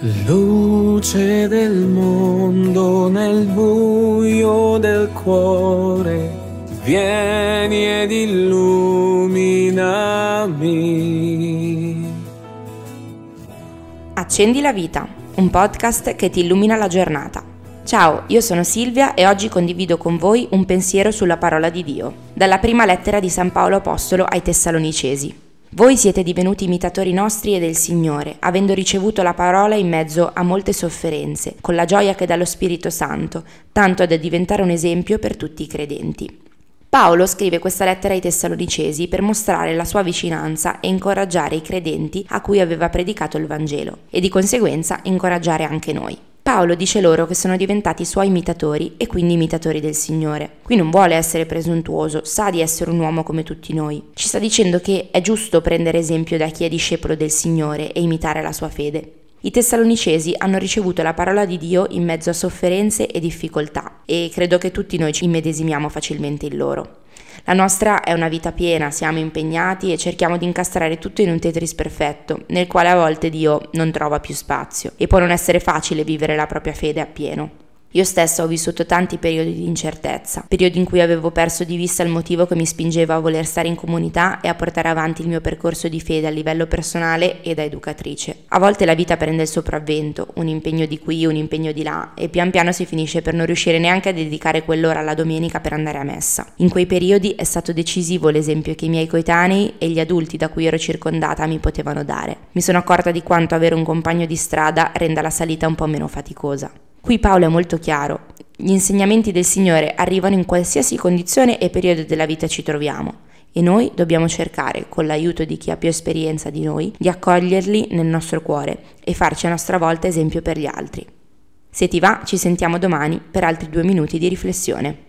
Luce del mondo nel buio del cuore, vieni ed illuminami. Accendi la vita, un podcast che ti illumina la giornata. Ciao, io sono Silvia e oggi condivido con voi un pensiero sulla parola di Dio, dalla prima lettera di San Paolo Apostolo ai Tessalonicesi. Voi siete divenuti imitatori nostri e del Signore, avendo ricevuto la parola in mezzo a molte sofferenze, con la gioia che dà lo Spirito Santo, tanto da diventare un esempio per tutti i credenti. Paolo scrive questa lettera ai Tessalonicesi per mostrare la sua vicinanza e incoraggiare i credenti a cui aveva predicato il Vangelo e di conseguenza incoraggiare anche noi. Paolo dice loro che sono diventati suoi imitatori e quindi imitatori del Signore. Qui non vuole essere presuntuoso, sa di essere un uomo come tutti noi. Ci sta dicendo che è giusto prendere esempio da chi è discepolo del Signore e imitare la sua fede. I tessalonicesi hanno ricevuto la parola di Dio in mezzo a sofferenze e difficoltà e credo che tutti noi ci immedesimiamo facilmente in loro. La nostra è una vita piena, siamo impegnati e cerchiamo di incastrare tutto in un Tetris perfetto, nel quale a volte Dio non trova più spazio e può non essere facile vivere la propria fede appieno. Io stessa ho vissuto tanti periodi di incertezza, periodi in cui avevo perso di vista il motivo che mi spingeva a voler stare in comunità e a portare avanti il mio percorso di fede a livello personale e da educatrice. A volte la vita prende il sopravvento, un impegno di qui, un impegno di là, e pian piano si finisce per non riuscire neanche a dedicare quell'ora alla domenica per andare a messa. In quei periodi è stato decisivo l'esempio che i miei coetanei e gli adulti da cui ero circondata mi potevano dare. Mi sono accorta di quanto avere un compagno di strada renda la salita un po' meno faticosa. Qui Paolo è molto chiaro. Gli insegnamenti del Signore arrivano in qualsiasi condizione e periodo della vita ci troviamo e noi dobbiamo cercare, con l'aiuto di chi ha più esperienza di noi, di accoglierli nel nostro cuore e farci a nostra volta esempio per gli altri. Se ti va, ci sentiamo domani per altri due minuti di riflessione.